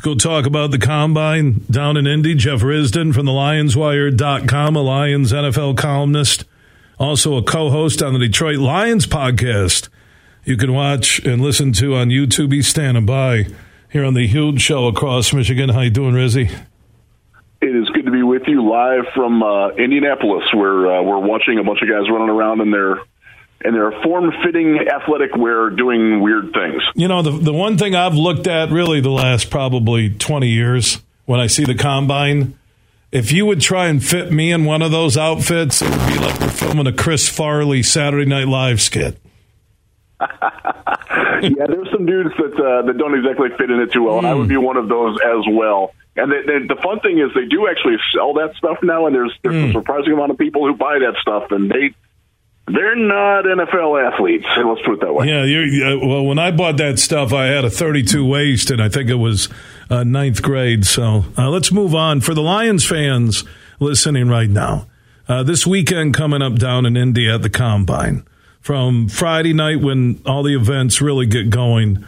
Let's go talk about the combine down in Indy. Jeff Risdon from the LionsWire.com, a Lions NFL columnist, also a co host on the Detroit Lions podcast. You can watch and listen to on YouTube. He's standing by here on the huge show across Michigan. How you doing, Rizzy? It is good to be with you live from uh, Indianapolis, where uh, we're watching a bunch of guys running around in their and they're form-fitting athletic wear doing weird things. You know, the the one thing I've looked at really the last probably 20 years when I see the combine, if you would try and fit me in one of those outfits, it would be like we're filming a Chris Farley Saturday Night Live skit. yeah, there's some dudes that uh, that don't exactly fit in it too well, mm. I would be one of those as well. And they, they, the fun thing is, they do actually sell that stuff now, and there's, there's mm. a surprising amount of people who buy that stuff, and they they're not NFL athletes. Let's put it that way. Yeah, you well, when I bought that stuff, I had a 32 waist, and I think it was uh, ninth grade. So uh, let's move on. For the Lions fans listening right now, uh, this weekend coming up down in Indy at the Combine, from Friday night when all the events really get going,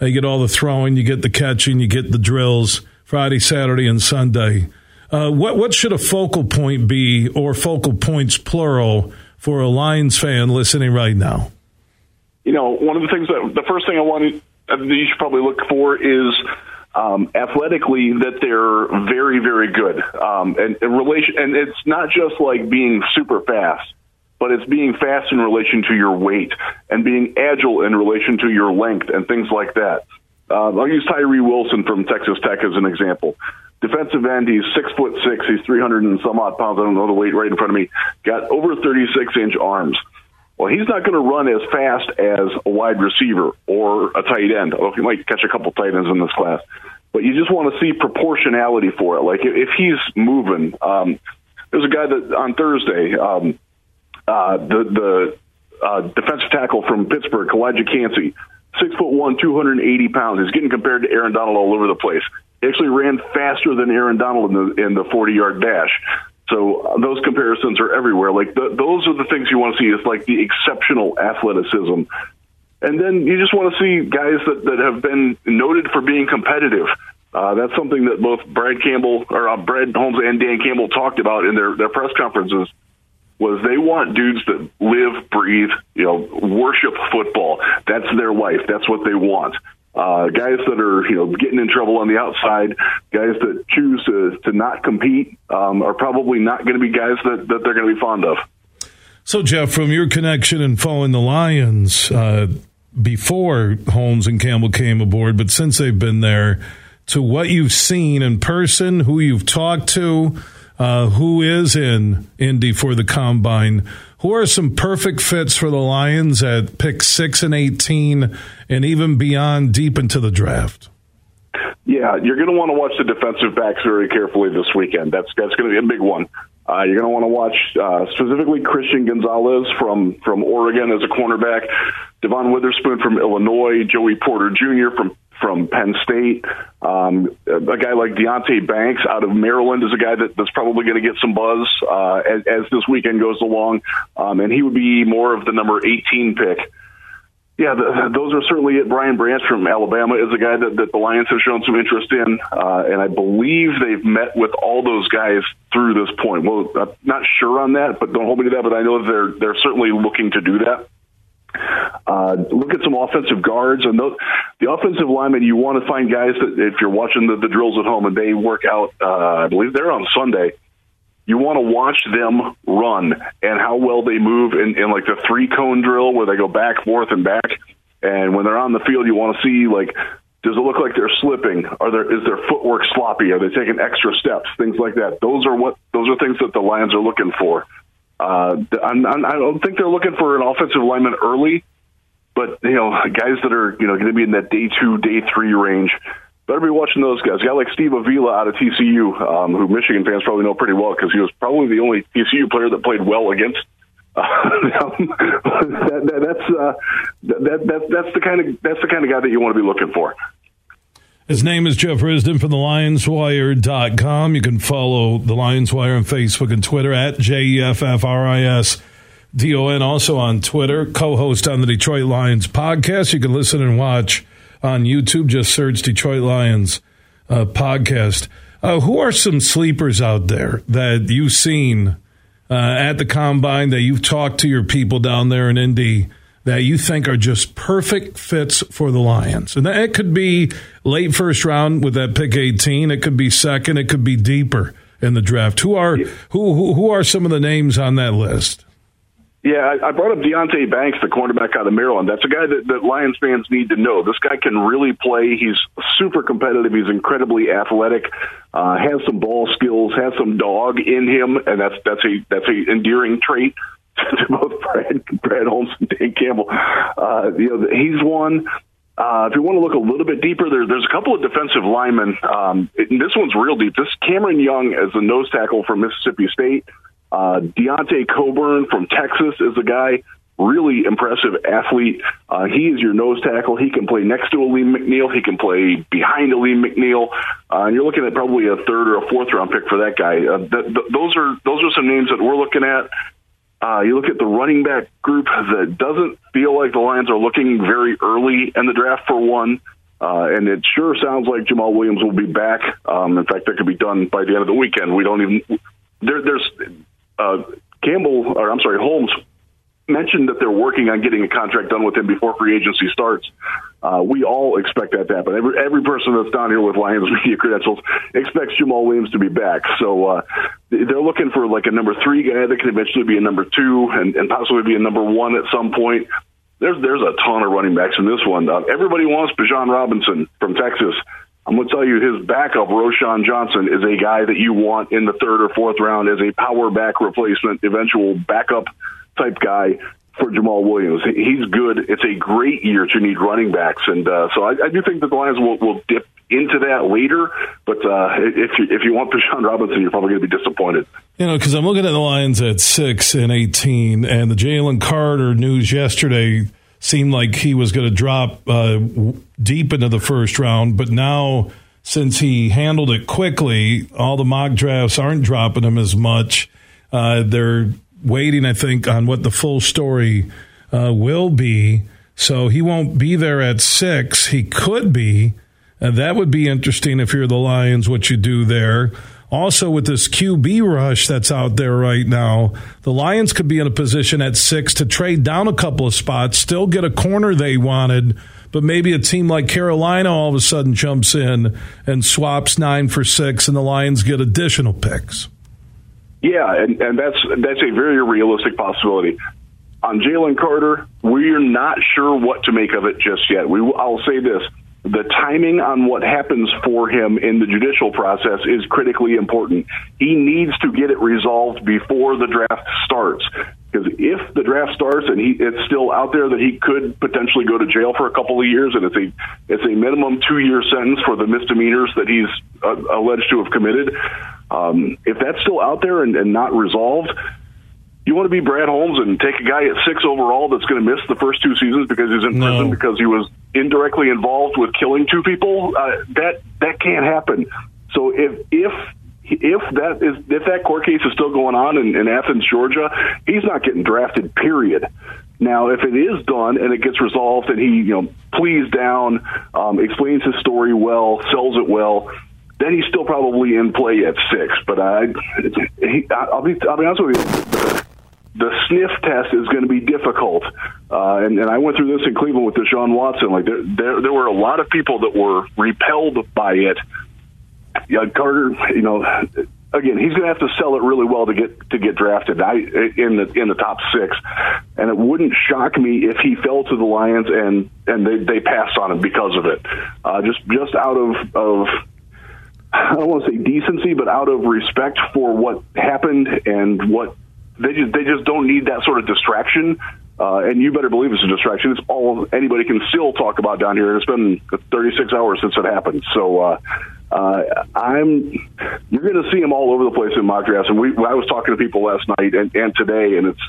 you get all the throwing, you get the catching, you get the drills. Friday, Saturday, and Sunday. Uh, what what should a focal point be, or focal points plural? For a Lions fan listening right now? You know, one of the things that the first thing I want that you should probably look for is um, athletically that they're very, very good. Um, and, and relation, and it's not just like being super fast, but it's being fast in relation to your weight and being agile in relation to your length and things like that. Uh, I'll use Tyree Wilson from Texas Tech as an example. Defensive end, he's six foot six. He's 300 and some odd pounds. I don't know the weight right in front of me. Got over 36 inch arms. Well, he's not going to run as fast as a wide receiver or a tight end. Well, he might catch a couple tight ends in this class, but you just want to see proportionality for it. Like if he's moving, um, there's a guy that on Thursday, um, uh, the the uh, defensive tackle from Pittsburgh, Calijah Kancey, six foot one, 280 pounds. He's getting compared to Aaron Donald all over the place. He actually ran faster than Aaron Donald in the in the 40 yard dash. So uh, those comparisons are everywhere. Like the, those are the things you want to see is like the exceptional athleticism. And then you just want to see guys that, that have been noted for being competitive. Uh, that's something that both Brad Campbell or uh, Brad Holmes and Dan Campbell talked about in their, their press conferences was they want dudes that live, breathe, you know, worship football. That's their life. That's what they want. Uh, guys that are you know getting in trouble on the outside, guys that choose to to not compete, um, are probably not going to be guys that that they're going to be fond of. So, Jeff, from your connection and following the Lions uh, before Holmes and Campbell came aboard, but since they've been there, to what you've seen in person, who you've talked to, uh, who is in Indy for the combine. Who are some perfect fits for the Lions at pick six and 18 and even beyond deep into the draft? Yeah, you're going to want to watch the defensive backs very carefully this weekend. That's that's going to be a big one. Uh, you're going to want to watch uh, specifically Christian Gonzalez from from Oregon as a cornerback, Devon Witherspoon from Illinois, Joey Porter Jr. from from Penn State. Um, a guy like Deonte Banks out of Maryland is a guy that, that's probably going to get some buzz uh, as, as this weekend goes along, um, and he would be more of the number 18 pick. Yeah, the, those are certainly it. Brian Branch from Alabama is a guy that, that the Lions have shown some interest in, uh, and I believe they've met with all those guys through this point. Well, I'm not sure on that, but don't hold me to that. But I know they're they're certainly looking to do that. Uh, look at some offensive guards and those, the offensive linemen. You want to find guys that if you're watching the, the drills at home and they work out. Uh, I believe they're on Sunday. You want to watch them run and how well they move in, in like the three cone drill where they go back, forth, and back. And when they're on the field, you want to see like does it look like they're slipping? Are there is their footwork sloppy? Are they taking extra steps? Things like that. Those are what those are things that the Lions are looking for. Uh, I'm, I don't think they're looking for an offensive lineman early, but you know, guys that are you know going to be in that day two, day three range. Better be watching those guys. A guy like Steve Avila out of TCU, um, who Michigan fans probably know pretty well because he was probably the only TCU player that played well against uh, that, that, that's uh, that, that, that's the kind of that's the kind of guy that you want to be looking for. His name is Jeff Risdon from the LionsWire.com. You can follow the Lions Wire on Facebook and Twitter at J-E-F-F-R-I-S-D-O-N. Also on Twitter, co-host on the Detroit Lions podcast. You can listen and watch on YouTube. Just search Detroit Lions uh, podcast. Uh, who are some sleepers out there that you've seen uh, at the combine that you've talked to your people down there in Indy that you think are just perfect fits for the Lions? And that, it could be late first round with that pick 18. It could be second. It could be deeper in the draft. Who are who who, who are some of the names on that list? Yeah, I, brought up Deonte Banks, the cornerback out of Maryland. That's a guy that, that Lions fans need to know. This guy can really play. He's super competitive. He's incredibly athletic. Uh, has some ball skills. Has some dog in him, and that's that's a that's a endearing trait both Brad Brad Holmes and Dan Campbell. Uh, you know, he's one. Uh, if you want to look a little bit deeper, there, there's a couple of defensive linemen. Um, this one's real deep. This Cameron Young is the nose tackle from Mississippi State. Uh, Deontay Coburn from Texas is a guy, really impressive athlete. Uh, he is your nose tackle. He can play next to Alim McNeill. He can play behind Alim McNeill. Uh, and you're looking at probably a third or a fourth round pick for that guy. Uh, th- th- those are those are some names that we're looking at. Uh, you look at the running back group that doesn't feel like the Lions are looking very early in the draft for one. Uh, and it sure sounds like Jamaal Williams will be back. Um, in fact, that could be done by the end of the weekend. We don't even there, there's uh, Campbell, or I'm sorry, Holmes mentioned that they're working on getting a contract done with him before free agency starts. Uh, we all expect that to happen. Every, every person that's down here with Lions media credentials expects Jamaal Williams to be back. So uh, they're looking for like a number three guy that can eventually be a number two and, and possibly be a number one at some point. There's there's a ton of running backs in this one. Uh, everybody wants Bijan Robinson from Texas. I'm going to tell you his backup, Roschon Johnson, is a guy that you want in the third or fourth round as a power back replacement, eventual backup type guy for Jamaal Williams. He's good. It's a great year to need running backs, and uh, so I, I do think that the Lions will, will dip into that later. But uh, if you, if you want Bijan Robinson, you're probably going to be disappointed. You know, because I'm looking at the Lions at six and 18, and the Jalen Carter news yesterday seemed like he was going to drop uh, deep into the first round, but now since he handled it quickly, all the mock drafts aren't dropping him as much. Uh, they're waiting, I think, on what the full story uh, will be. So he won't be there at six. He could be. And that would be interesting if you're the Lions, what you do there. Also, with this QB rush that's out there right now, the Lions could be in a position at six to trade down a couple of spots, still get a corner they wanted, but maybe a team like Carolina all of a sudden jumps in and swaps nine for six, and the Lions get additional picks. Yeah, and, and that's that's a very realistic possibility. On Jalen Carter, we're not sure what to make of it just yet. We, I'll say this the timing on what happens for him in the judicial process is critically important. He needs to get it resolved before the draft starts. Because if the draft starts and he it's still out there that he could potentially go to jail for a couple of years, and it's a it's a minimum two year sentence for the misdemeanors that he's uh, alleged to have committed. Um, if that's still out there and, and not resolved, you want to be Brad Holmes and take a guy at six overall that's going to miss the first two seasons because he's in no. prison because he was indirectly involved with killing two people. Uh, that that can't happen. So if if if that is if that court case is still going on in, in Athens, Georgia, he's not getting drafted. Period. Now, if it is done and it gets resolved and he you know pleads down, um, explains his story well, sells it well, then he's still probably in play at six. But I, he, I'll be I'll be honest with you the sniff test is going to be difficult. Uh, and, and I went through this in Cleveland with Deshaun Watson. Like there, there, there were a lot of people that were repelled by it. Yeah, Carter, you know, again, he's going to have to sell it really well to get to get drafted. I in the in the top six, and it wouldn't shock me if he fell to the Lions and and they they passed on him because of it. Uh, just just out of of I don't want to say decency, but out of respect for what happened and what they just they just don't need that sort of distraction. Uh, and you better believe it's a distraction. It's all anybody can still talk about down here. It's been 36 hours since it happened. So uh, uh, I'm you're going to see them all over the place in mock drafts. And we I was talking to people last night and, and today, and it's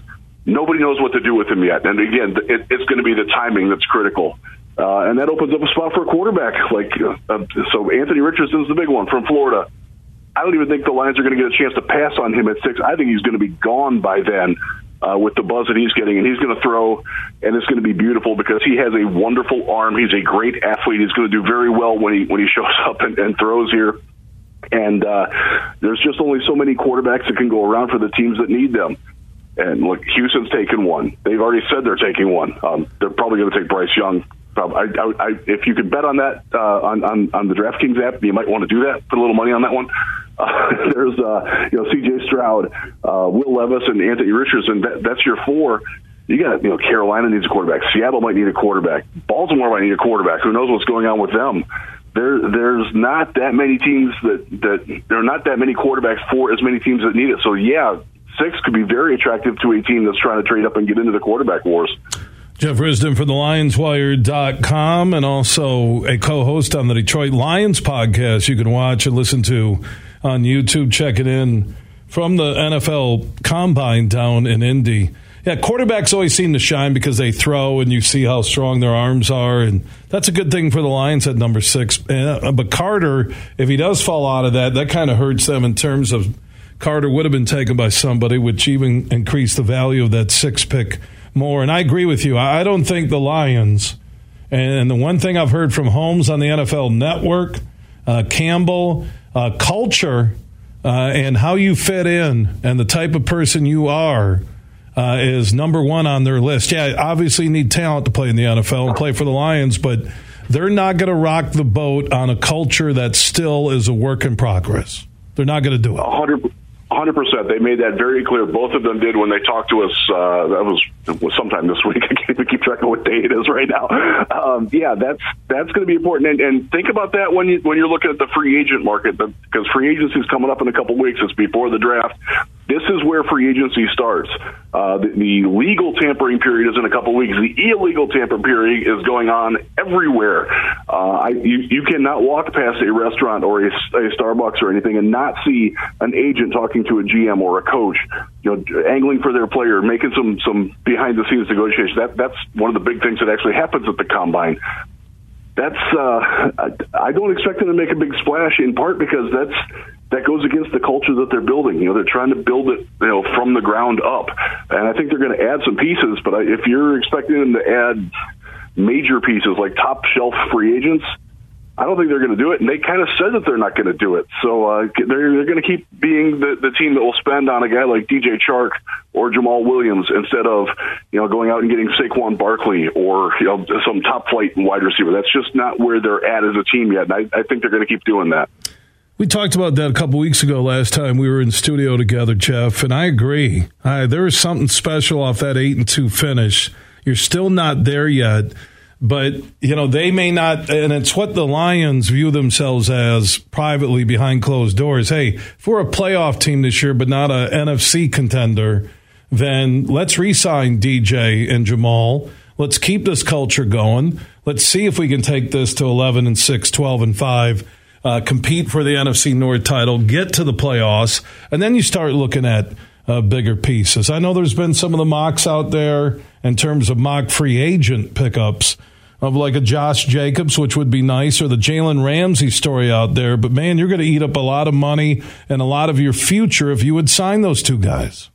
nobody knows what to do with him yet. And again, it, it's going to be the timing that's critical. Uh, and that opens up a spot for a quarterback. Like uh, so, Anthony Richardson's the big one from Florida. I don't even think the Lions are going to get a chance to pass on him at six. I think he's going to be gone by then. uh, with the buzz that he's getting, and he's going to throw, and it's going to be beautiful because he has a wonderful arm. He's a great athlete. He's going to do very well when he when he shows up and, and throws here. And uh, there's just only so many quarterbacks that can go around for the teams that need them. And look, Houston's taken one. They've already said they're taking one. Um, they're probably going to take Bryce Young. I, I, I, if you could bet on that uh, on, on on the DraftKings app, you might want to do that. Put a little money on that one. Uh, there's uh, you know C.J. Stroud, uh, Will Levis, and Anthony Richardson. That, that's your four. You got you know Carolina needs a quarterback. Seattle might need a quarterback. Baltimore might need a quarterback. Who knows what's going on with them? There, there's not that many teams that that there are not that many quarterbacks for as many teams that need it. So yeah, six could be very attractive to a team that's trying to trade up and get into the quarterback wars. Jeff Risdon from the LionsWire.com and also a co host on the Detroit Lions podcast you can watch and listen to on YouTube. Check it in from the NFL Combine down in Indy. Yeah, quarterbacks always seem to shine because they throw and you see how strong their arms are. And that's a good thing for the Lions at number six. Uh, but Carter, if he does fall out of that, that kind of hurts them in terms of Carter would have been taken by somebody, which even increased the value of that six pick more. And I agree with you. I don't think the Lions, and the one thing I've heard from Holmes on the NFL Network, uh, Campbell, uh, culture, uh, and how you fit in and the type of person you are. Uh, is number one on their list. Yeah, obviously you need talent to play in the NFL and play for the Lions, but they're not going to rock the boat on a culture that still is a work in progress. They're not going to do it. 100 Hundred percent. They made that very clear. Both of them did when they talked to us. Uh, that was, was sometime this week. I can't even keep track of what day it is right now. Um, yeah, that's that's going to be important. And, and think about that when you when you're looking at the free agent market, because free agency is coming up in a couple weeks. It's before the draft. This is where free agency starts. Uh, the, the, legal tampering period is in a couple weeks. The illegal tampering period is going on everywhere. Uh, I, you, you, cannot walk past a restaurant or a, a, Starbucks or anything and not see an agent talking to a GM or a coach, you know, angling for their player, making some some behind the scenes negotiations. That that's one of the big things that actually happens at the combine that's uh, I don't expect them to make a big splash in part because that's that goes against the culture that they're building. You know, they're trying to build it, you know, from the ground up, and I think they're going to add some pieces. But if you're expecting them to add major pieces like top shelf free agents, I don't think they're going to do it, and they kind of said that they're not going to do it. So uh, they're they're going to keep being the, the team that will spend on a guy like DJ Chark or Jamaal Williams instead of you know going out and getting Saquon Barkley or you know some top flight wide receiver. That's just not where they're at as a team yet. And I, I think they're going to keep doing that. We talked about that a couple weeks ago. Last time we were in studio together, Jeff, and I agree. I, there is something special off that eight and two finish. You're still not there yet but you know they may not and it's what the lions view themselves as privately behind closed doors hey if we're a playoff team this year but not a nfc contender then let's re-sign dj and Jamaal. let's keep this culture going let's see if we can take this to 11 and 6 12 and 5 uh, compete for the nfc north title get to the playoffs and then you start looking at uh, bigger pieces i know there's been some of the mocks out there in terms of mock free agent pickups of like a Josh Jacobs, which would be nice, or the Jalen Ramsey story out there. But man, you're going to eat up a lot of money and a lot of your future if you would sign those two guys.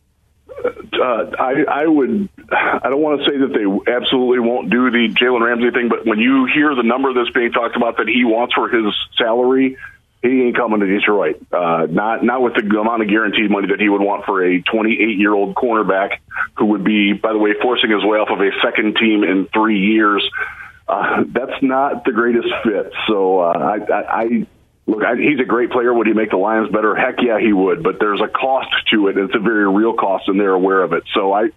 Uh, I, I would. I don't want to say that they absolutely won't do the Jalen Ramsey thing, but when you hear the number that's being talked about that he wants for his salary, he ain't coming to Detroit. Uh, not not with the amount of guaranteed money that he would want for a 28 year old cornerback who would be, by the way, forcing his way off of a second team in three years. Uh, that's not the greatest fit. So uh, I, I, I look. I, he's a great player. Would he make the Lions better? Heck yeah, he would. But there's a cost to it. It's a very real cost, and they're aware of it. So I,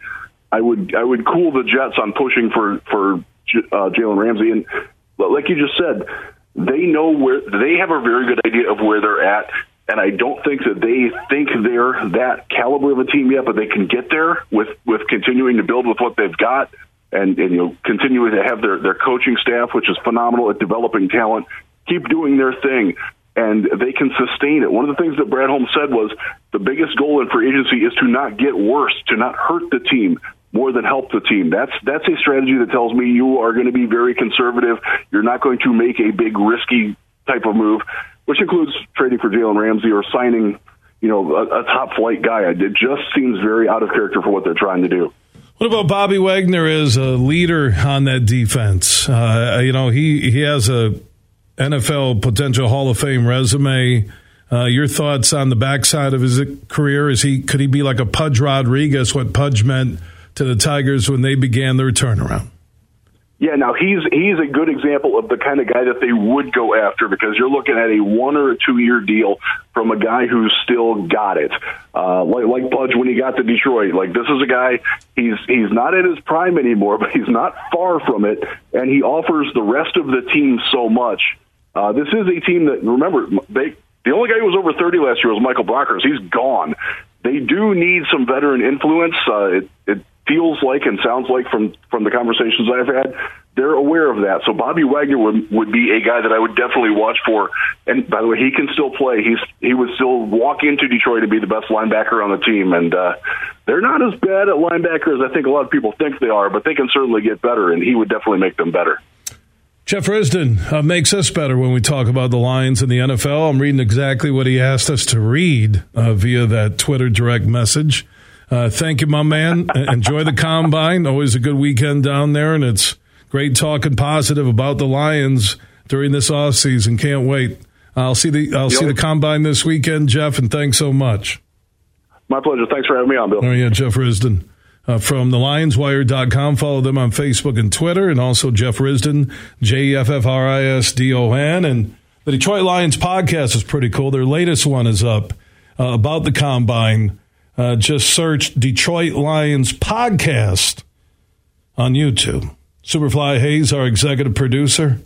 I would I would cool the Jets on pushing for for uh, Jalen Ramsey. And like you just said, they know where they have a very good idea of where they're at. And I don't think that they think they're that caliber of a team yet, but they can get there with with continuing to build with what they've got and, and you know continue to have their their coaching staff, which is phenomenal at developing talent, keep doing their thing. And they can sustain it. One of the things that Brad Holmes said was the biggest goal in free agency is to not get worse, to not hurt the team, more than help the team. That's that's a strategy that tells me you are going to be very conservative. You're not going to make a big risky type of move, which includes trading for Jalen Ramsey or signing you know, a, a top flight guy. It just seems very out of character for what they're trying to do. What about Bobby Wagner as a leader on that defense? Uh, you know, he he has a NFL potential Hall of Fame resume. Uh, your thoughts on the backside of his career? Is he could he be like a Pudge Rodriguez? What Pudge meant to the Tigers when they began their turnaround? Yeah, now he's he's a good example of the kind of guy that they would go after because you're looking at a one or a two year deal from a guy who's still got it, uh, like like Pudge when he got to Detroit. Like this is a guy he's he's not in his prime anymore, but he's not far from it, and he offers the rest of the team so much. Uh, this is a team that remember they the only guy who was over 30 last year was Michael Brockers. He's gone. They do need some veteran influence. Uh, it, it feels like and sounds like from from the conversations I've had, they're aware of that. So Bobby Wagner would would be a guy that I would definitely watch for. And by the way, he can still play. He's he would still walk into Detroit and be the best linebacker on the team. And uh, they're not as bad at linebacker as I think a lot of people think they are, but they can certainly get better, and he would definitely make them better. Jeff Risdon uh, makes us better when we talk about the Lions in the NFL. I'm reading exactly what he asked us to read uh, via that Twitter direct message. Uh, thank you, my man. Enjoy the combine. Always a good weekend down there, and it's great talking positive about the Lions during this off season. Can't wait. I'll see the I'll see the combine this weekend, Jeff, and thanks so much. My pleasure. Thanks for having me on, Bill. Oh yeah, Jeff Risdon. Uh, from the lionswire.com. Follow them on Facebook and Twitter, and also Jeff Risdon, J E F F R I S D O N. And the Detroit Lions podcast is pretty cool. Their latest one is up uh, about the combine. Uh, just search Detroit Lions podcast on YouTube. Superfly Hayes, our executive producer.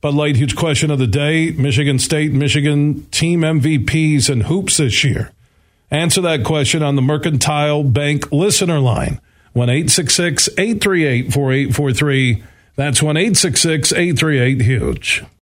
Bud Light, huge question of the day. Michigan State, Michigan team MVPs and hoops this year. Answer that question on the Mercantile Bank listener line. 1 838 4843. That's 1 838 huge.